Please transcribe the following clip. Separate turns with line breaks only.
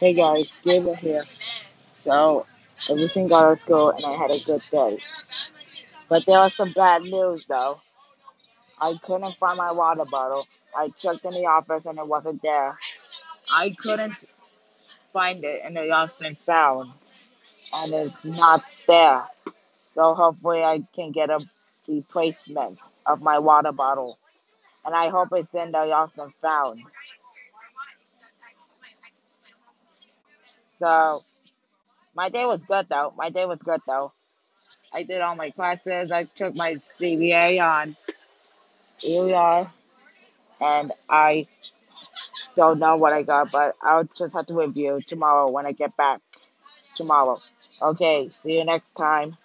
Hey guys, Gabriel here. So everything got out of school and I had a good day. But there was some bad news though. I couldn't find my water bottle. I checked in the office and it wasn't there. I couldn't find it in the and found and it's not there. So hopefully I can get a replacement of my water bottle. And I hope it's in the and found. So my day was good though. My day was good though. I did all my classes. I took my CBA on ER and I don't know what I got, but I'll just have to review tomorrow when I get back tomorrow. Okay, see you next time.